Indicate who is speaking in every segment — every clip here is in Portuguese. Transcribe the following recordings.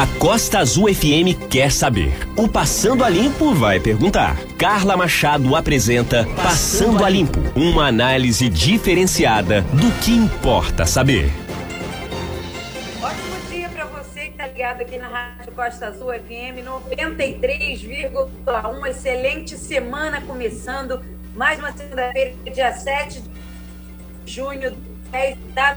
Speaker 1: A Costa Azul FM quer saber. O Passando a Limpo vai perguntar. Carla Machado apresenta Passando a Limpo, uma análise diferenciada do que importa saber.
Speaker 2: Ótimo dia para você que está ligado aqui na Rádio Costa Azul FM 93,1. Excelente semana começando. Mais uma segunda-feira, dia 7 de junho, 10 da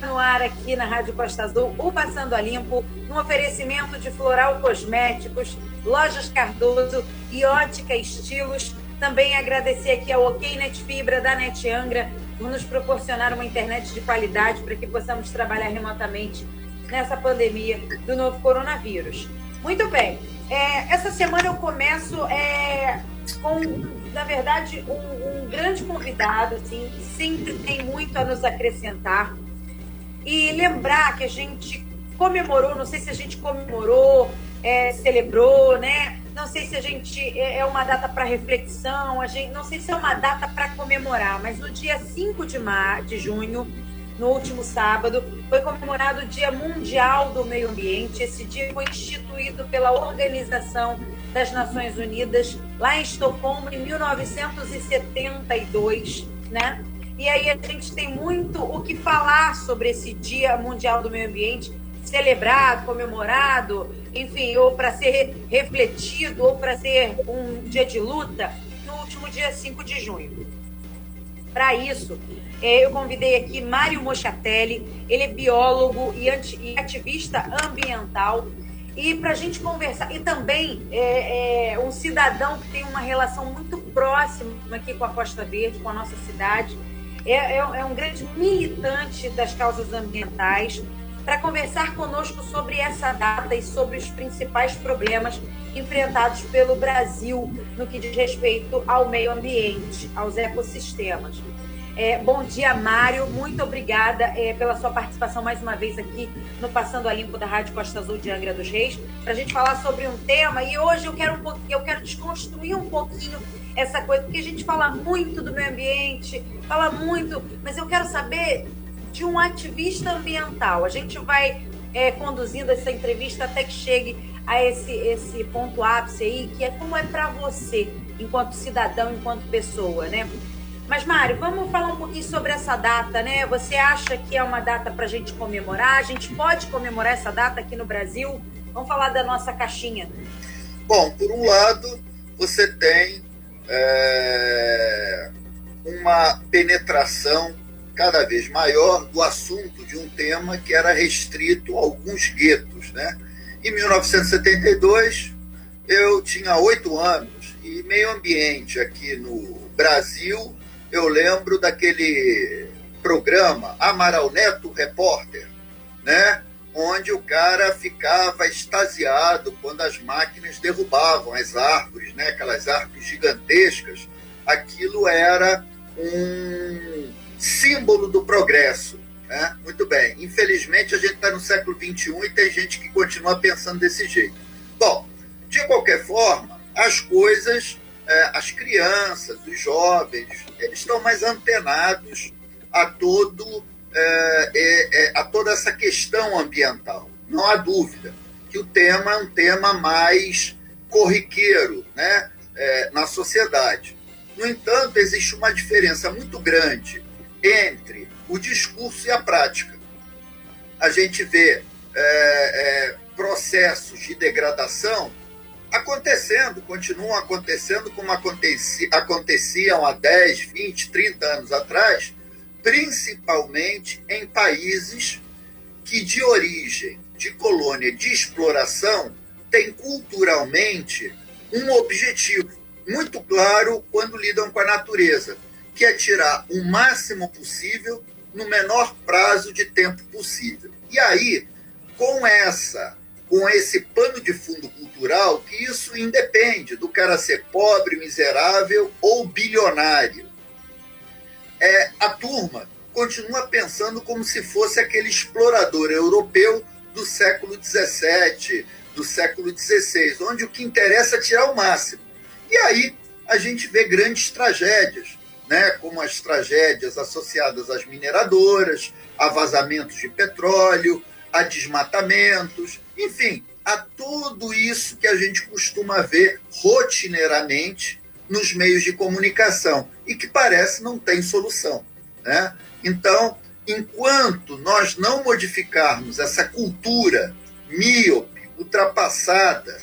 Speaker 2: no ar aqui na Rádio Costa Azul, o Passando a Limpo, um oferecimento de Floral Cosméticos, Lojas Cardoso e Ótica Estilos. Também agradecer aqui ao OK Net Fibra da Net Angra por nos proporcionar uma internet de qualidade para que possamos trabalhar remotamente nessa pandemia do novo coronavírus. Muito bem, é, essa semana eu começo é, com, na verdade, um, um grande convidado, assim, que sempre tem muito a nos acrescentar e lembrar que a gente comemorou, não sei se a gente comemorou, é, celebrou, né? Não sei se a gente é, é uma data para reflexão, a gente não sei se é uma data para comemorar, mas no dia 5 de, mar, de junho, no último sábado, foi comemorado o Dia Mundial do Meio Ambiente. Esse dia foi instituído pela Organização das Nações Unidas lá em Estocolmo em 1972, né? E aí a gente tem muito o que falar sobre esse Dia Mundial do Meio Ambiente, celebrado, comemorado, enfim, ou para ser refletido, ou para ser um dia de luta, no último dia 5 de junho. Para isso, é, eu convidei aqui Mário Mochatelli, ele é biólogo e, ativista ambiental, e para a gente conversar, e também é, é, um cidadão que tem uma relação muito próxima aqui com a Costa Verde, com a nossa cidade, é, é, é um grande militante das causas ambientais, para conversar conosco sobre essa data e sobre os principais problemas enfrentados pelo Brasil no que diz respeito ao meio ambiente, aos ecossistemas. É, bom dia, Mário. Muito obrigada é, pela sua participação mais uma vez aqui no Passando a Limpo da Rádio Costa Azul de Angra dos Reis, para a gente falar sobre um tema. E hoje eu quero, um eu quero desconstruir um pouquinho essa coisa, porque a gente fala muito do meio ambiente, fala muito, mas eu quero saber de um ativista ambiental. A gente vai é, conduzindo essa entrevista até que chegue a esse, esse ponto ápice aí, que é como é para você, enquanto cidadão, enquanto pessoa, né? Mas, Mário, vamos falar um pouquinho sobre essa data, né? Você acha que é uma data para a gente comemorar? A gente pode comemorar essa data aqui no Brasil? Vamos falar da nossa caixinha.
Speaker 3: Bom, por um lado, você tem é, uma penetração cada vez maior do assunto de um tema que era restrito a alguns guetos. Né? Em 1972, eu tinha oito anos e meio ambiente aqui no Brasil, eu lembro daquele programa Amaral Neto Repórter, né? Onde o cara ficava extasiado quando as máquinas derrubavam as árvores, né? aquelas árvores gigantescas. Aquilo era um símbolo do progresso. Né? Muito bem. Infelizmente, a gente está no século XXI e tem gente que continua pensando desse jeito. Bom, de qualquer forma, as coisas, é, as crianças, os jovens, eles estão mais antenados a todo é, é, é, a toda essa questão ambiental. Não há dúvida que o tema é um tema mais corriqueiro né, é, na sociedade. No entanto, existe uma diferença muito grande entre o discurso e a prática. A gente vê é, é, processos de degradação acontecendo, continuam acontecendo como acontecia, aconteciam há 10, 20, 30 anos atrás, principalmente em países que, de origem de colônia de exploração, têm culturalmente um objetivo muito claro quando lidam com a natureza, que é tirar o máximo possível no menor prazo de tempo possível. E aí, com essa, com esse pano de fundo cultural, que isso independe do cara ser pobre, miserável ou bilionário é, a turma continua pensando como se fosse aquele explorador europeu do século XVII, do século XVI, onde o que interessa é tirar o máximo. E aí a gente vê grandes tragédias, né, como as tragédias associadas às mineradoras, a vazamentos de petróleo, a desmatamentos, enfim, a tudo isso que a gente costuma ver rotineiramente nos meios de comunicação e que parece não tem solução. Né? Então, enquanto nós não modificarmos essa cultura míope, ultrapassada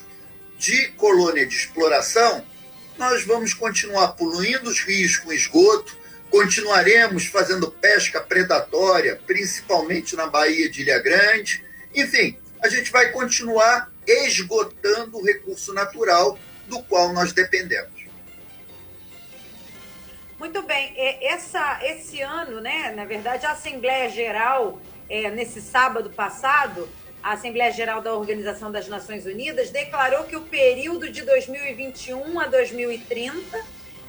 Speaker 3: de colônia de exploração, nós vamos continuar poluindo os rios com esgoto, continuaremos fazendo pesca predatória, principalmente na Baía de Ilha Grande. Enfim, a gente vai continuar esgotando o recurso natural do qual nós dependemos.
Speaker 2: Muito bem. Essa, esse ano, né, na verdade, a Assembleia Geral, é, nesse sábado passado, a Assembleia Geral da Organização das Nações Unidas declarou que o período de 2021 a 2030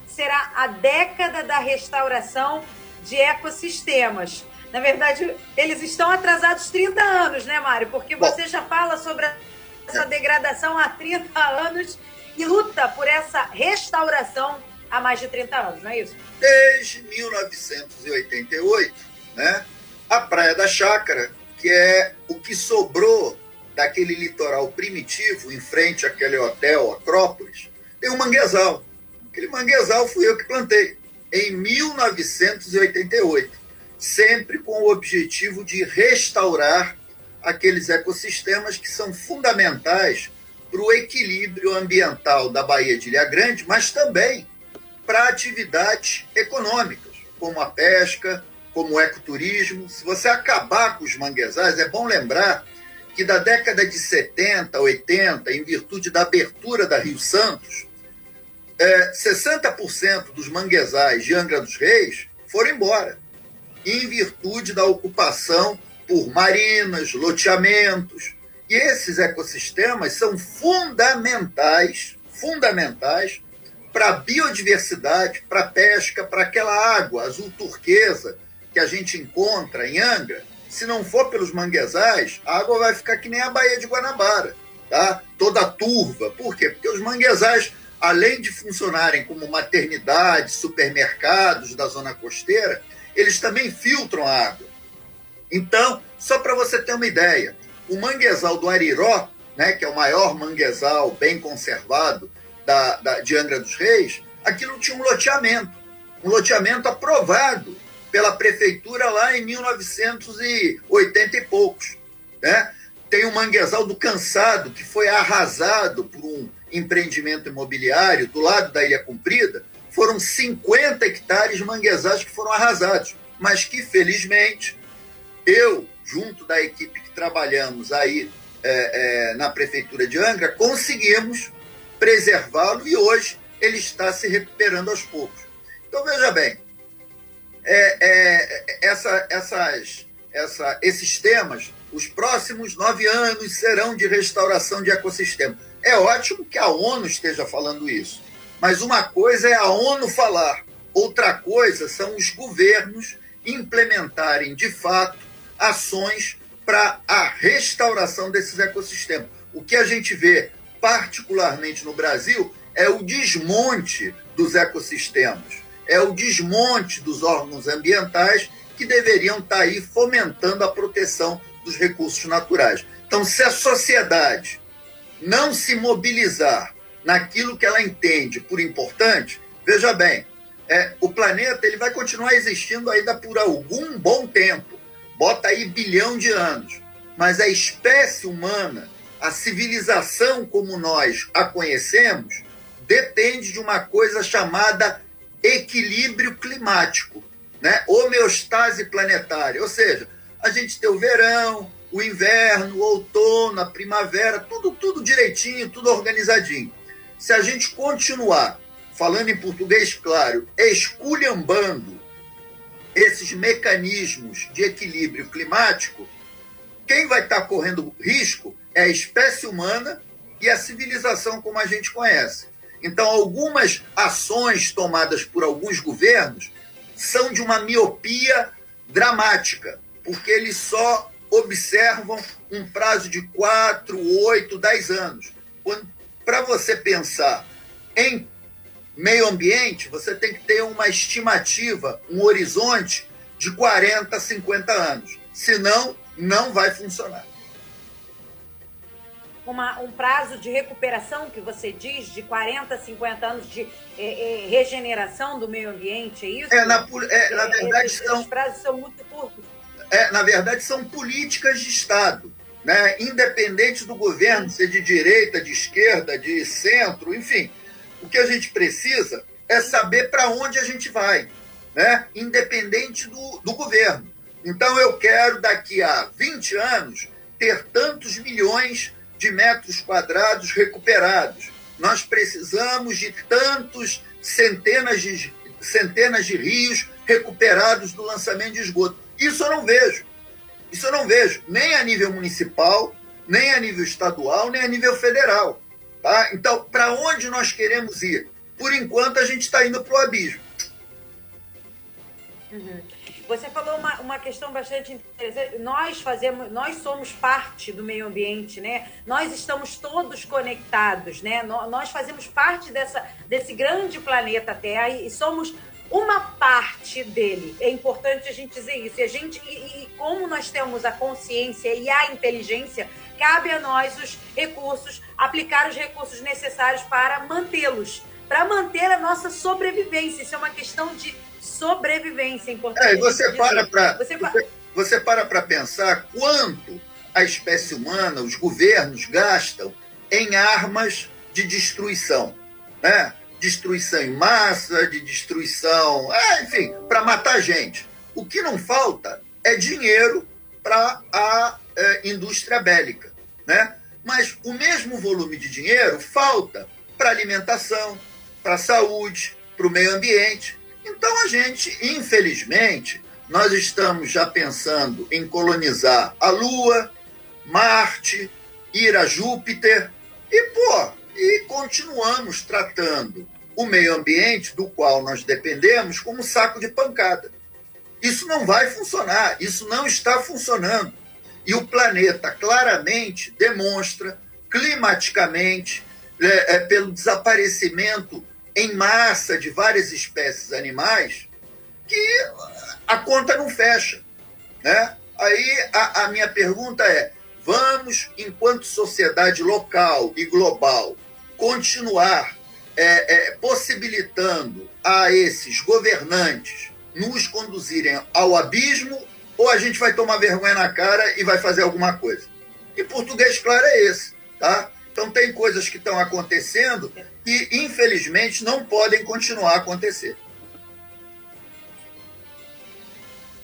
Speaker 2: será a década da restauração de ecossistemas. Na verdade, eles estão atrasados 30 anos, né, Mário? Porque você já fala sobre essa degradação há 30 anos e luta por essa restauração há mais de 30 anos, não é isso?
Speaker 3: Desde 1988, né? A Praia da Chácara, que é o que sobrou daquele litoral primitivo em frente àquele hotel Acrópolis, tem um manguezal. Aquele manguezal fui eu que plantei em 1988, sempre com o objetivo de restaurar aqueles ecossistemas que são fundamentais para o equilíbrio ambiental da Baía de Ilha Grande, mas também para atividades econômicas, como a pesca, como o ecoturismo. Se você acabar com os manguezais, é bom lembrar que da década de 70, 80, em virtude da abertura da Rio Santos, é, 60% dos manguezais de Angra dos Reis foram embora, em virtude da ocupação por marinas, loteamentos. E esses ecossistemas são fundamentais, fundamentais para a biodiversidade, para a pesca, para aquela água azul turquesa que a gente encontra em Angra. Se não for pelos manguezais, a água vai ficar que nem a Baía de Guanabara, tá? Toda turva. Por quê? Porque os manguezais, além de funcionarem como maternidades, supermercados da zona costeira, eles também filtram a água. Então, só para você ter uma ideia, o manguezal do Ariró, né, que é o maior manguezal bem conservado da, da, de Angra dos Reis, aquilo tinha um loteamento, um loteamento aprovado pela prefeitura lá em 1980 e poucos. Né? Tem o manguezal do Cansado, que foi arrasado por um empreendimento imobiliário do lado da Ilha Comprida. Foram 50 hectares de manguezais que foram arrasados, mas que, felizmente, eu, junto da equipe que trabalhamos aí é, é, na prefeitura de Angra, conseguimos preservá-lo e hoje ele está se recuperando aos poucos. Então veja bem, é, é, essa, essas, essa, esses temas, os próximos nove anos serão de restauração de ecossistema. É ótimo que a ONU esteja falando isso, mas uma coisa é a ONU falar, outra coisa são os governos implementarem de fato ações para a restauração desses ecossistemas. O que a gente vê particularmente no Brasil, é o desmonte dos ecossistemas, é o desmonte dos órgãos ambientais que deveriam estar aí fomentando a proteção dos recursos naturais. Então, se a sociedade não se mobilizar naquilo que ela entende por importante, veja bem, é, o planeta ele vai continuar existindo ainda por algum bom tempo, bota aí bilhão de anos, mas a espécie humana a civilização como nós a conhecemos depende de uma coisa chamada equilíbrio climático, né? homeostase planetária. Ou seja, a gente tem o verão, o inverno, o outono, a primavera, tudo, tudo direitinho, tudo organizadinho. Se a gente continuar, falando em português claro, esculhambando esses mecanismos de equilíbrio climático, quem vai estar correndo risco é a espécie humana e a civilização como a gente conhece. Então, algumas ações tomadas por alguns governos são de uma miopia dramática, porque eles só observam um prazo de 4, 8, 10 anos. Para você pensar em meio ambiente, você tem que ter uma estimativa, um horizonte de 40, 50 anos. Senão, não vai funcionar.
Speaker 2: Uma, um prazo de recuperação, que você diz, de 40, 50 anos de é, é, regeneração do meio ambiente, é isso?
Speaker 3: É, na, é, na verdade,
Speaker 2: esses,
Speaker 3: são.
Speaker 2: Os prazos são muito curtos.
Speaker 3: É, na verdade, são políticas de Estado. Né? Independente do governo ser de direita, de esquerda, de centro, enfim. O que a gente precisa é saber para onde a gente vai, né? independente do, do governo. Então, eu quero, daqui a 20 anos, ter tantos milhões de metros quadrados recuperados. Nós precisamos de tantos centenas de, centenas de rios recuperados do lançamento de esgoto. Isso eu não vejo. Isso eu não vejo, nem a nível municipal, nem a nível estadual, nem a nível federal. Tá? Então, para onde nós queremos ir? Por enquanto, a gente está indo para o abismo.
Speaker 2: Uhum. Você falou uma, uma questão bastante interessante. Nós fazemos, nós somos parte do meio ambiente, né? Nós estamos todos conectados, né? Nós fazemos parte dessa, desse grande planeta Terra e somos uma parte dele. É importante a gente dizer isso. E, a gente, e, e como nós temos a consciência e a inteligência, cabe a nós os recursos, aplicar os recursos necessários para mantê-los, para manter a nossa sobrevivência. Isso é uma questão de sobrevivência é importante.
Speaker 3: É, você para para você, você para para pensar quanto a espécie humana, os governos gastam em armas de destruição, né? Destruição em massa, de destruição, é, enfim, para matar gente. O que não falta é dinheiro para a é, indústria bélica, né? Mas o mesmo volume de dinheiro falta para alimentação, para saúde, para o meio ambiente. Então a gente, infelizmente, nós estamos já pensando em colonizar a Lua, Marte, ir a Júpiter e, pô, e continuamos tratando o meio ambiente do qual nós dependemos como saco de pancada. Isso não vai funcionar, isso não está funcionando. E o planeta claramente demonstra, climaticamente, é, é, pelo desaparecimento em massa de várias espécies animais que a conta não fecha. Né? Aí a, a minha pergunta é: vamos, enquanto sociedade local e global, continuar é, é, possibilitando a esses governantes nos conduzirem ao abismo ou a gente vai tomar vergonha na cara e vai fazer alguma coisa? E português claro é esse, tá? Então tem coisas que estão acontecendo e, infelizmente, não podem continuar a acontecer.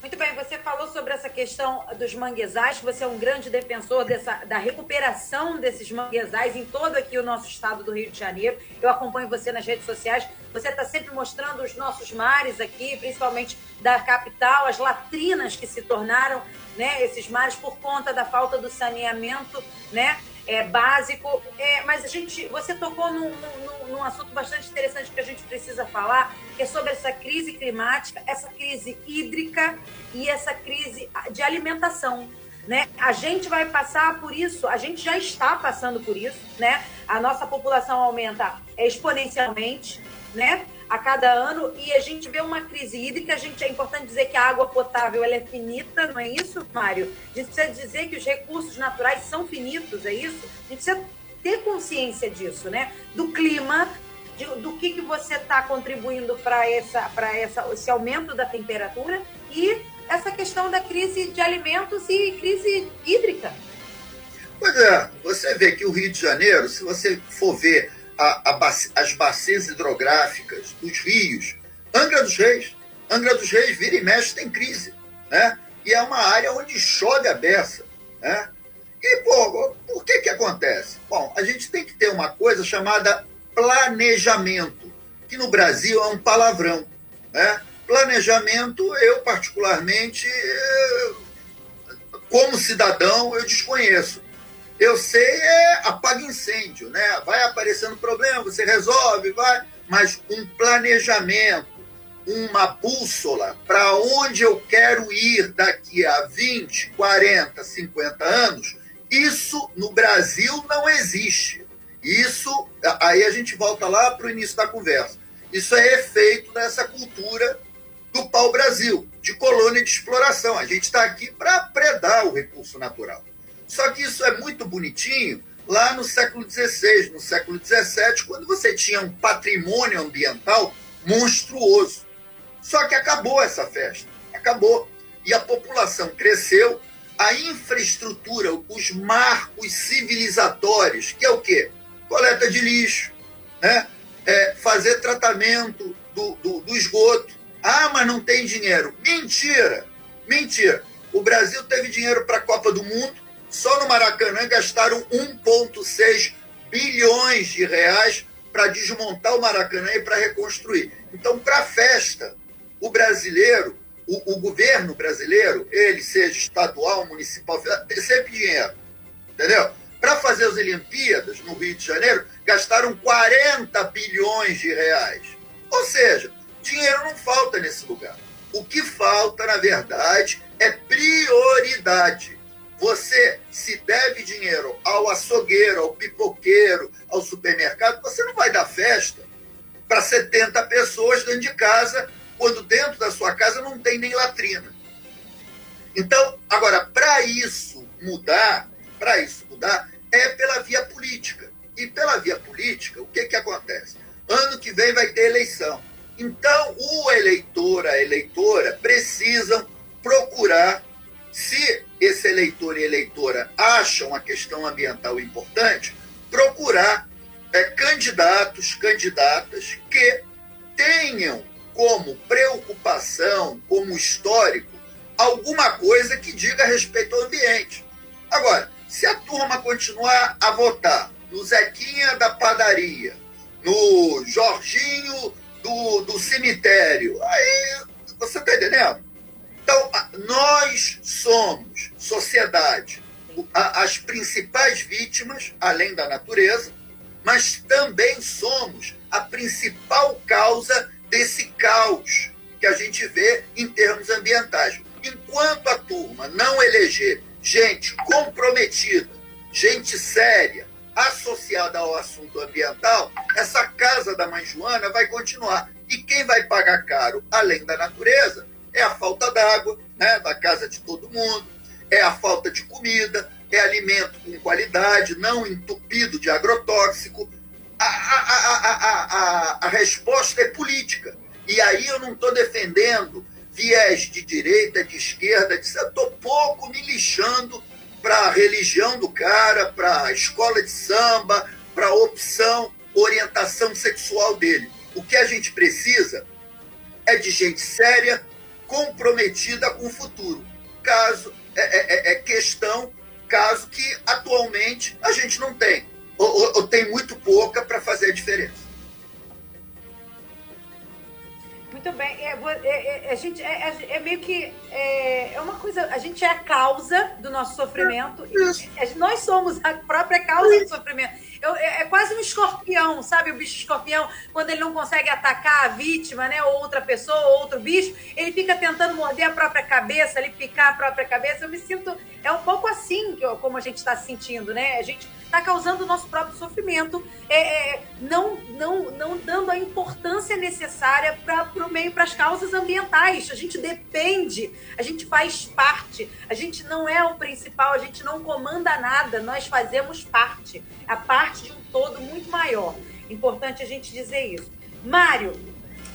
Speaker 2: Muito bem, você falou sobre essa questão dos manguezais, que você é um grande defensor dessa, da recuperação desses manguezais em todo aqui o nosso estado do Rio de Janeiro. Eu acompanho você nas redes sociais. Você está sempre mostrando os nossos mares aqui, principalmente da capital, as latrinas que se tornaram né, esses mares por conta da falta do saneamento, né? É, básico. É, mas a gente, você tocou num, num, num, assunto bastante interessante que a gente precisa falar, que é sobre essa crise climática, essa crise hídrica e essa crise de alimentação. Né? A gente vai passar por isso, a gente já está passando por isso, né? A nossa população aumenta exponencialmente, né? A cada ano e a gente vê uma crise hídrica. A gente, é importante dizer que a água potável ela é finita, não é isso, Mário? A gente precisa dizer que os recursos naturais são finitos, é isso? A gente precisa ter consciência disso, né? Do clima, de, do que, que você está contribuindo para essa, essa, esse aumento da temperatura e essa questão da crise de alimentos e crise hídrica.
Speaker 3: Pois é, você vê que o Rio de Janeiro, se você for ver a, a, as bacias hidrográficas dos rios. Angra dos Reis. Angra dos Reis vira e mexe tem crise. Né? E é uma área onde chove a beça. Né? E, pô, por que que acontece? Bom, a gente tem que ter uma coisa chamada planejamento, que no Brasil é um palavrão. Né? Planejamento, eu particularmente, eh, como cidadão, eu desconheço. Eu sei é apaga incêndio, né? Vai aparecendo problema, você resolve, vai, mas um planejamento, uma bússola para onde eu quero ir daqui a 20, 40, 50 anos, isso no Brasil não existe. Isso, aí a gente volta lá para o início da conversa. Isso é efeito dessa cultura do pau-brasil, de colônia de exploração. A gente está aqui para predar o recurso natural. Só que isso é muito bonitinho lá no século XVI, no século XVII, quando você tinha um patrimônio ambiental monstruoso. Só que acabou essa festa, acabou. E a população cresceu, a infraestrutura, os marcos civilizatórios, que é o quê? Coleta de lixo, né? É, fazer tratamento do, do, do esgoto. Ah, mas não tem dinheiro. Mentira! Mentira. O Brasil teve dinheiro para a Copa do Mundo, só no Maracanã gastaram 1,6 bilhões de reais para desmontar o Maracanã e para reconstruir. Então, para festa, o brasileiro, o, o, governo brasileiro, ele seja estadual, municipal, sempre dinheiro. Entendeu? Para fazer as Olimpíadas no Rio de Janeiro, gastaram 40 bilhões de reais. Ou seja, dinheiro não falta nesse lugar. O que falta, na verdade, é prioridade. Você se deve dinheiro ao açougueiro, ao pipoqueiro, ao supermercado, você não vai dar festa para 70 pessoas dentro de casa, quando dentro da sua casa não tem nem latrina. Então, agora, para isso mudar, para isso mudar, é pela via política. E pela via política, o que, que acontece? Ano que vem vai ter eleição. Então, o eleitor, a eleitora, precisam procurar, se esse eleitor e eleitora acham a questão ambiental importante, procurar é, candidatos, candidatas que tenham como preocupação, como histórico, alguma coisa que diga a respeito ao ambiente. Agora, se a turma continuar a votar no Zequinha da padaria, no Jorginho do, do cemitério, aí você está entendendo? Então, nós somos, sociedade, as principais vítimas, além da natureza, mas também somos a principal causa desse caos que a gente vê em termos ambientais. Enquanto a turma não eleger gente comprometida, gente séria, associada ao assunto ambiental, essa casa da mãe Joana vai continuar. E quem vai pagar caro, além da natureza, é a falta d'água, né, da casa de todo mundo, é a falta de comida, é alimento com qualidade, não entupido de agrotóxico. A, a, a, a, resposta é política. E aí eu não estou defendendo viés de direita, de esquerda, de... estou pouco me lixando para a religião do cara, para a escola de samba, para a opção, orientação sexual dele. O que a gente precisa é de gente séria, comprometida com o futuro. Caso é, é, é, é questão caso que atualmente a gente não tem, ou, ou, tem muito pouca para fazer a diferença.
Speaker 2: Muito bem. É, é, é, a gente é, é, é meio que é, é, uma coisa. A gente é a causa do nosso sofrimento. nós somos a própria causa do sofrimento. Eu, é, quase um escorpião, sabe? O bicho escorpião, quando ele não consegue atacar a vítima, né? Ou outra pessoa, ou outro bicho, ele fica tentando morder a própria cabeça, ali picar a própria cabeça. Eu me sinto. É um pouco assim que, como a gente está se sentindo, né? A gente está causando o nosso próprio sofrimento, é, é, não, não, não dando a importância necessária para o meio, para as causas ambientais. A gente depende, a gente faz parte, a gente não é o principal, a gente não comanda nada, nós fazemos parte, a parte de um todo muito maior. Importante a gente dizer isso. Mário,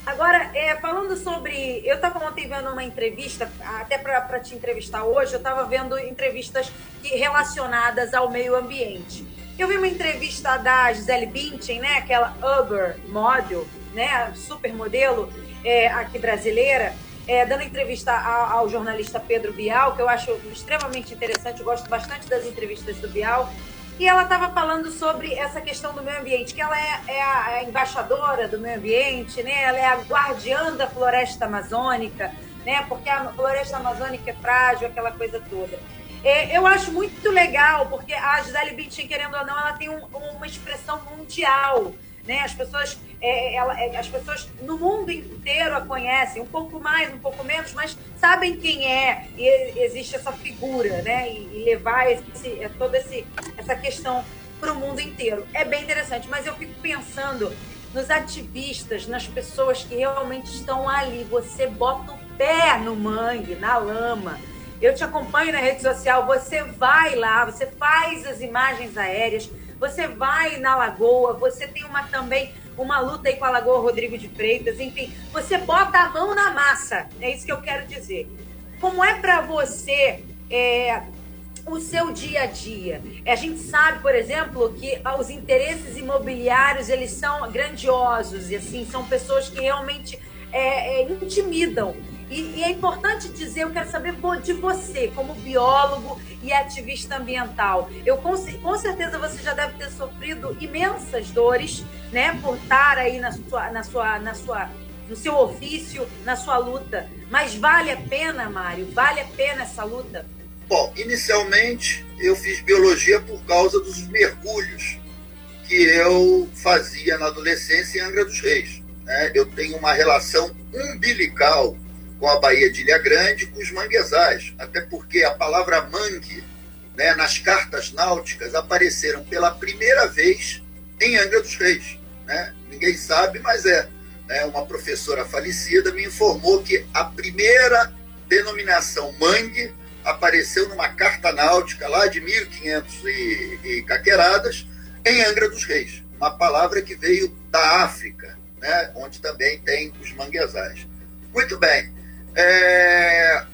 Speaker 2: Agora, é, falando sobre. Eu estava ontem vendo uma entrevista, até para te entrevistar hoje, eu estava vendo entrevistas relacionadas ao meio ambiente. Eu vi uma entrevista da Gisele Bündchen, né, aquela Uber model, né, supermodelo é, aqui brasileira, é, dando entrevista ao, ao, jornalista Pedro Bial, que eu acho extremamente interessante, eu gosto bastante das entrevistas do Bial. E ela estava falando sobre essa questão do meio ambiente, que ela é, é, a, é, a, embaixadora do meio ambiente, né? ela é a guardiã da floresta amazônica, né? porque a floresta amazônica é frágil, aquela coisa toda. É, eu acho muito legal, porque a Gisele Bündchen, querendo ou não, ela tem um, uma expressão mundial né? As pessoas, é, ela, é, as pessoas no mundo inteiro a conhecem, um pouco mais, um pouco menos, mas sabem quem é e existe essa figura, né? E, e levar esse, é, toda esse, essa questão para o mundo inteiro. É bem interessante, mas eu fico pensando nos ativistas, nas pessoas que realmente estão ali. Você bota o pé no mangue, na lama. Eu te acompanho na rede social, você vai lá, você faz as imagens aéreas, você vai na Lagoa, você tem uma também uma luta aí com a Lagoa Rodrigo de Freitas, enfim, você bota a mão na massa, é isso que eu quero dizer. Como é para você é, o seu dia a dia? A gente sabe, por exemplo, que os interesses imobiliários eles são grandiosos e assim são pessoas que realmente é, é, intimidam. E, e, é importante dizer, eu quero saber de você, como biólogo e ativista ambiental. Eu com, com certeza você já deve ter sofrido imensas dores, né, por estar aí na sua, na sua, na sua, no seu ofício, na sua luta. Mas vale a pena, Mário? Vale a pena essa luta?
Speaker 3: Bom, inicialmente eu fiz biologia por causa dos mergulhos que eu fazia na adolescência em Angra dos Reis. Né? Eu tenho uma relação umbilical com a Baía de Ilha Grande, com os manguezais, até porque a palavra mangue, né, nas cartas náuticas, apareceram pela primeira vez em Angra dos Reis. Né? Ninguém sabe, mas é. Né? Uma professora falecida me informou que a primeira denominação mangue apareceu numa carta náutica lá de 1500 e, e em Angra dos Reis. Uma palavra que veio da África, né? onde também tem os manguezais. Muito bem. É,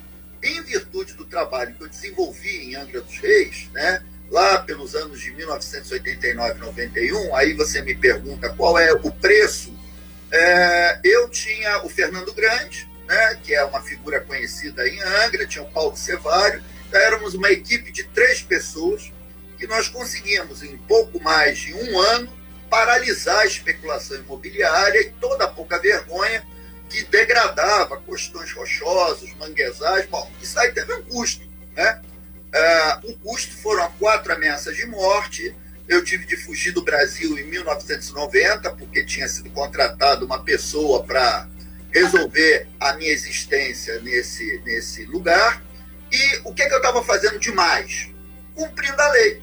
Speaker 3: em virtude do trabalho que eu desenvolvi em Angra dos Reis, né, lá pelos anos de 1989 91, aí você me pergunta qual é o preço. É, eu tinha o Fernando Grande, né, que é uma figura conhecida em Angra, tinha o Paulo Cevário, então éramos uma equipe de três pessoas que nós conseguimos, em pouco mais de um ano, paralisar a especulação imobiliária e toda a pouca vergonha que degradava costões rochosos, manguezais. Bom, isso aí teve um custo. Né? Uh, o custo foram quatro ameaças de morte. Eu tive de fugir do Brasil em 1990, porque tinha sido contratado uma pessoa para resolver a minha existência nesse, nesse lugar. E o que, é que eu estava fazendo demais? Cumprindo a lei.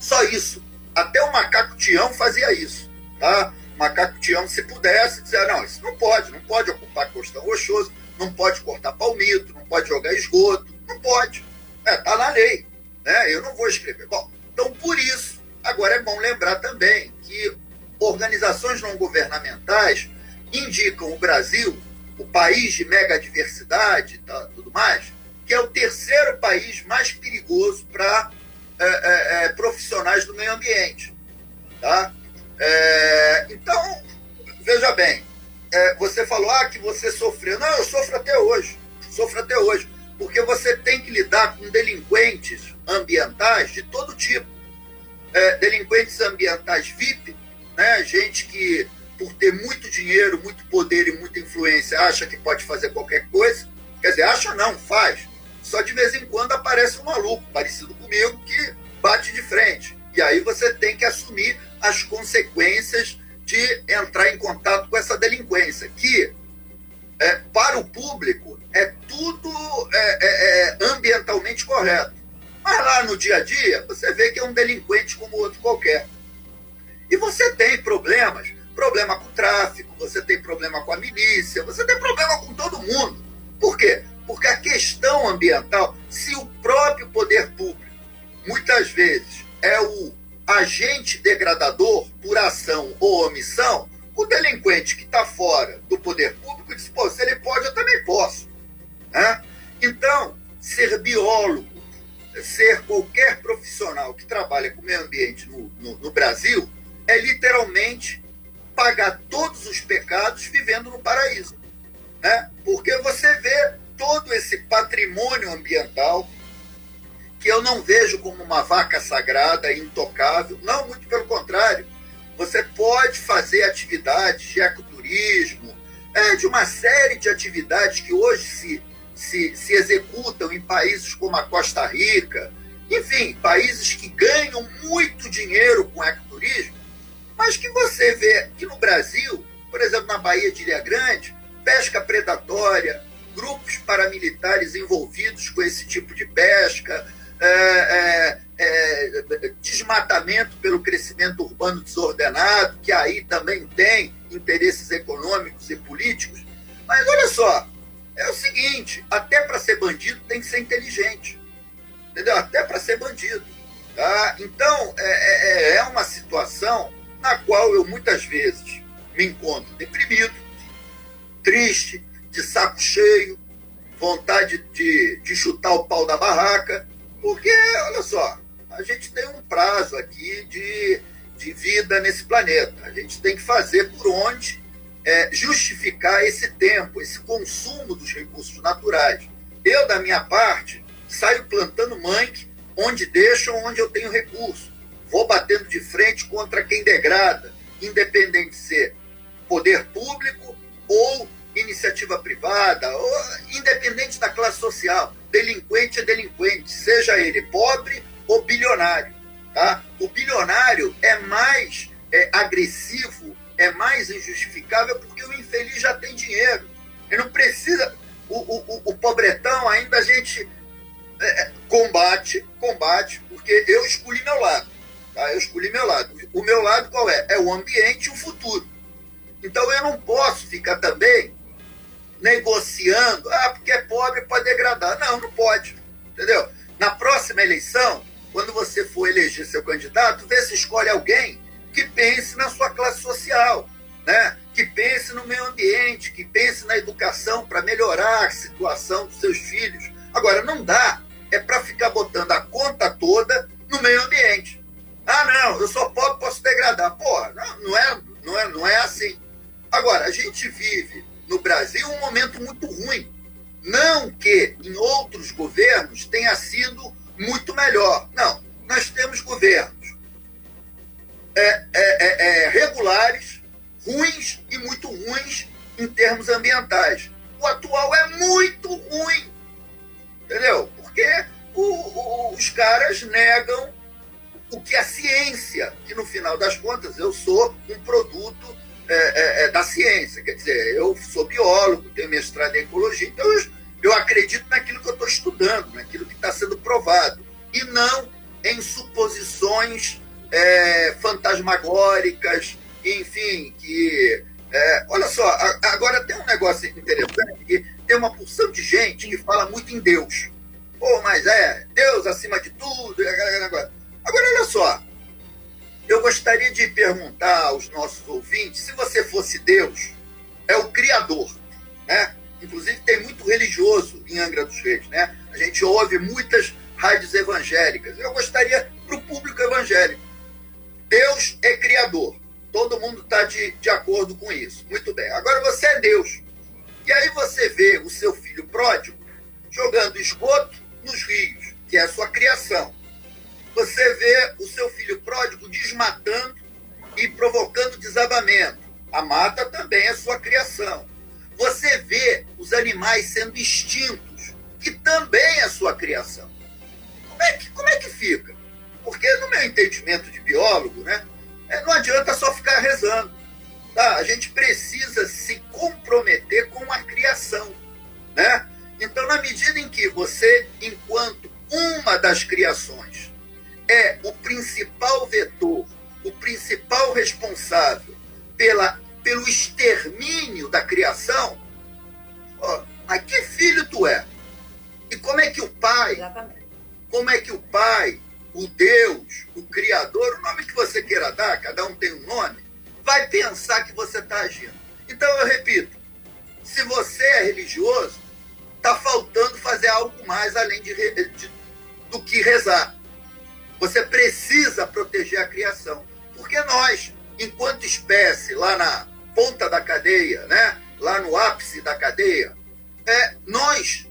Speaker 3: Só isso. Até o macaco Tião fazia isso. Tá? Macaco tião, se pudesse, dizer, não, isso não pode, não pode ocupar costão rochoso, não pode cortar palmito, não pode jogar esgoto, não pode. É, tá na lei. Né? Eu não vou escrever. Bom, então por isso, agora é bom lembrar também que organizações não governamentais indicam o Brasil, o país de mega diversidade e tá, tudo mais, que é o terceiro país mais perigoso para é, é, profissionais do meio ambiente. Tá? É, então, veja bem, é, você falou ah, que você sofreu. Não, eu sofro até hoje. Sofro até hoje. Porque você tem que lidar com delinquentes ambientais de todo tipo. É, delinquentes ambientais VIP, né? gente que, por ter muito dinheiro, muito poder e muita influência, acha que pode fazer qualquer coisa. Quer dizer, acha não, faz. Só de vez em quando aparece um maluco parecido comigo que bate de frente. E aí você tem que assumir as consequências de entrar em contato com essa delinquência, que é, para o público é tudo é, é, é, ambientalmente correto. Mas lá no dia a dia, você vê que é um delinquente como outro qualquer. E você tem problemas, problema com o tráfico, você tem problema com a milícia, você tem problema com todo mundo. Por quê? Porque a questão ambiental, se o próprio poder público, muitas vezes, é o agente degradador por ação ou omissão, o delinquente que está fora do poder público diz, pô, se ele pode, eu também posso. Né? Então, ser biólogo, ser qualquer profissional que trabalha com meio ambiente no, no, no Brasil, é literalmente pagar todos os pecados vivendo no paraíso. Né? Porque você vê todo esse patrimônio ambiental que eu não vejo como uma vaca sagrada, intocável. Não, muito pelo contrário. Você pode fazer atividades de ecoturismo, é, de uma série de atividades que hoje se, se, se executam em países como a Costa Rica, enfim, países que ganham muito dinheiro com ecoturismo, mas que você vê que no Brasil, por exemplo, na Baía de Ilha Grande, pesca predatória, grupos paramilitares envolvidos com esse tipo de pesca, é, é, é, desmatamento pelo crescimento urbano desordenado, que aí também tem interesses econômicos e políticos. Mas olha só, é o seguinte: até para ser bandido tem que ser inteligente. Entendeu? Até para ser bandido. Tá? Então, é, é, é uma situação na qual eu muitas vezes me encontro deprimido, triste, de saco cheio, vontade de, de chutar o pau da barraca, porque, olha só, a gente tem um prazo aqui de, de vida nesse planeta. A gente tem que fazer por onde é, justificar esse tempo, esse consumo dos recursos naturais. Eu, da minha parte, saio plantando mangue onde deixam, onde eu tenho recurso. Vou batendo de frente contra quem degrada, independente de ser poder público ou iniciativa privada, ou, independente da classe social. Delinquente é delinquente, seja ele pobre ou bilionário. Tá? O bilionário é mais é, agressivo, é mais injustificável porque o infeliz já tem dinheiro. Ele não precisa. O, o, o pobretão ainda a gente é, é, combate, combate, porque eu escolhi meu lado. Tá? Eu escolhi meu lado. O meu lado qual é? É o ambiente e o futuro. Então eu não posso ficar também negociando, ah, porque é pobre pode degradar. Não, não pode. Entendeu? Na próxima eleição, quando você for eleger seu candidato, vê se escolhe alguém que pense na sua classe social, né? que pense no meio ambiente, que pense na educação para melhorar a situação dos seus filhos. Agora, não dá, é para ficar botando a conta toda no meio ambiente. Ah, não, eu sou pobre, posso degradar. Porra, não, não, é, não, é, não é assim. Agora, a gente vive no Brasil um momento muito ruim. Não que em outros governos tenha sido muito melhor. Não, nós temos governos é, é, é, é, regulares, ruins e muito ruins em termos ambientais. O atual é muito ruim, entendeu? Porque o, o, os caras negam o que a ciência, que no final das contas eu sou um produto é, é, é, da ciência. Quer dizer, eu sou biólogo, tenho mestrado em ecologia, então eu, eu acredito naquilo que eu estou estudando, naquilo que está sendo provado, e não em suposições é, fantasmagóricas, enfim, que. É, olha só, agora tem um negócio interessante que tem uma porção de gente que fala muito em Deus. Pô, mas é, Deus acima de tudo. Agora, olha só, eu gostaria de perguntar aos nossos ouvintes se você fosse Deus, é o Criador, né? Inclusive tem muito religioso em Angra dos Reis, né? A gente ouve muitas rádios evangélicas. Eu gostaria para o público evangélico. Deus é Criador. Todo mundo está de, de acordo com isso. Muito bem. Agora você é Deus. E aí você vê o seu filho pródigo jogando esgoto nos rios, que é a sua criação você vê o seu filho pródigo desmatando e provocando desabamento. A mata também é sua criação. Você vê os animais sendo extintos, que também é sua criação. Como é que, como é que fica? Porque, no meu entendimento de biólogo, né, é, não adianta só ficar rezando. Tá? A gente precisa se comprometer com a criação. Né? Então, na medida em que você, enquanto uma das criações, é o principal vetor, o principal responsável pela, pelo extermínio da criação, ó, mas que filho tu é? E como é que o pai, Exatamente. como é que o pai, o Deus, o Criador, o nome que você queira dar, cada um tem um nome, vai pensar que você está agindo. Então eu repito, se você é religioso, está faltando fazer algo mais além de, de, do que rezar. Você precisa proteger a criação. Porque nós, enquanto espécie, lá na ponta da cadeia, né? lá no ápice da cadeia, é, nós,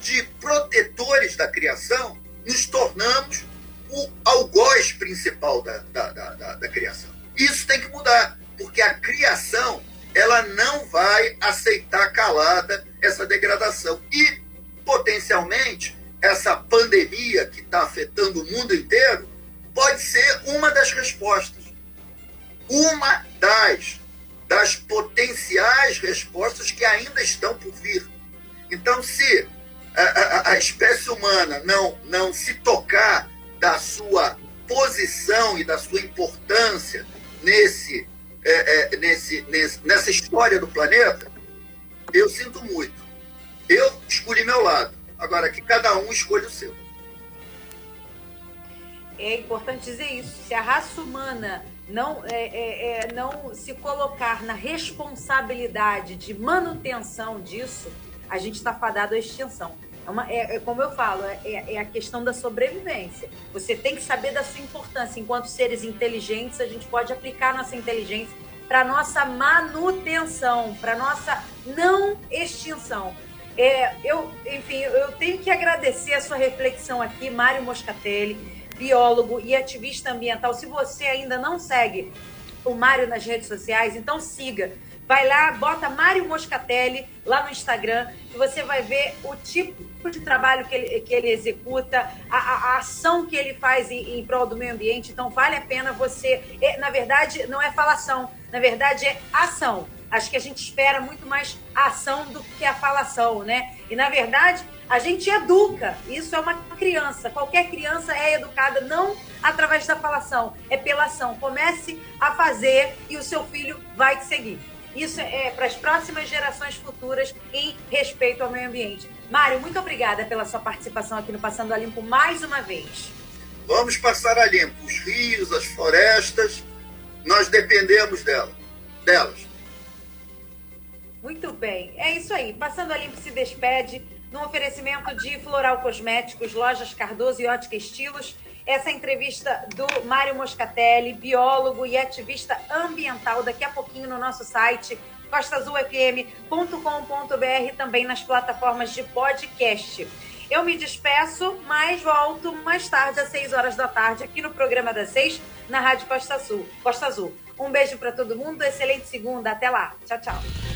Speaker 3: de protetores da criação, nos tornamos o algoz principal da, da, da, da, criação. Isso tem que mudar, porque a criação ela não vai aceitar calada essa degradação. E, potencialmente, essa pandemia que está afetando o mundo inteiro pode ser uma das respostas. Uma das, das potenciais respostas que ainda estão por vir. Então, se a, a, a espécie humana não, não se tocar da sua posição e da sua importância nesse, é, é, nesse, nesse, nessa história do planeta, eu sinto muito Eu escolhi meu lado. Agora que cada um escolha o seu.
Speaker 2: É importante dizer isso. Se a raça humana não, é, é, é, não se colocar na responsabilidade de manutenção disso, a gente está fadado à extinção. É, uma, é, é, como eu falo, é, é, é, a questão da sobrevivência. Você tem que saber da sua importância. Enquanto seres inteligentes, a gente pode aplicar nossa inteligência para nossa manutenção, para nossa não extinção. É, eu, enfim, eu tenho que agradecer a sua reflexão aqui, Mário Moscatelli, biólogo e ativista ambiental. Se você ainda não segue o Mário nas redes sociais, então siga. Vai lá, bota Mário Moscatelli lá no Instagram e você vai ver o tipo de trabalho que ele, que ele executa, a, a, a ação que ele faz em, em prol do meio ambiente. Então, vale a pena você. É, na verdade, não é falação, na verdade, é ação. Acho que a gente espera muito mais a ação do que a falação, né? E, na verdade, a gente educa. Isso é uma criança. Qualquer criança é educada não através da falação, é pela ação. Comece a fazer e o seu filho vai te seguir. Isso é para as próximas gerações futuras em respeito ao meio ambiente. Mário, muito obrigada pela sua participação aqui no Passando a Limpo mais uma vez.
Speaker 3: Vamos passar a limpo os rios, as florestas, nós dependemos dela, delas.
Speaker 2: Muito bem, é isso aí. Passando a Limpo se despede no oferecimento de Floral Cosméticos, Lojas Cardoso e Ótica Estilos essa entrevista do Mário Moscatelli, biólogo e ativista ambiental, daqui a pouquinho no nosso site costazulfm.com.br, também nas plataformas de podcast. Eu me despeço, mas volto mais tarde, às 6 horas da tarde, aqui no programa das 6, na Rádio Costa Azul. Costa Azul. Um beijo para todo mundo, excelente segunda, até lá. Tchau, tchau.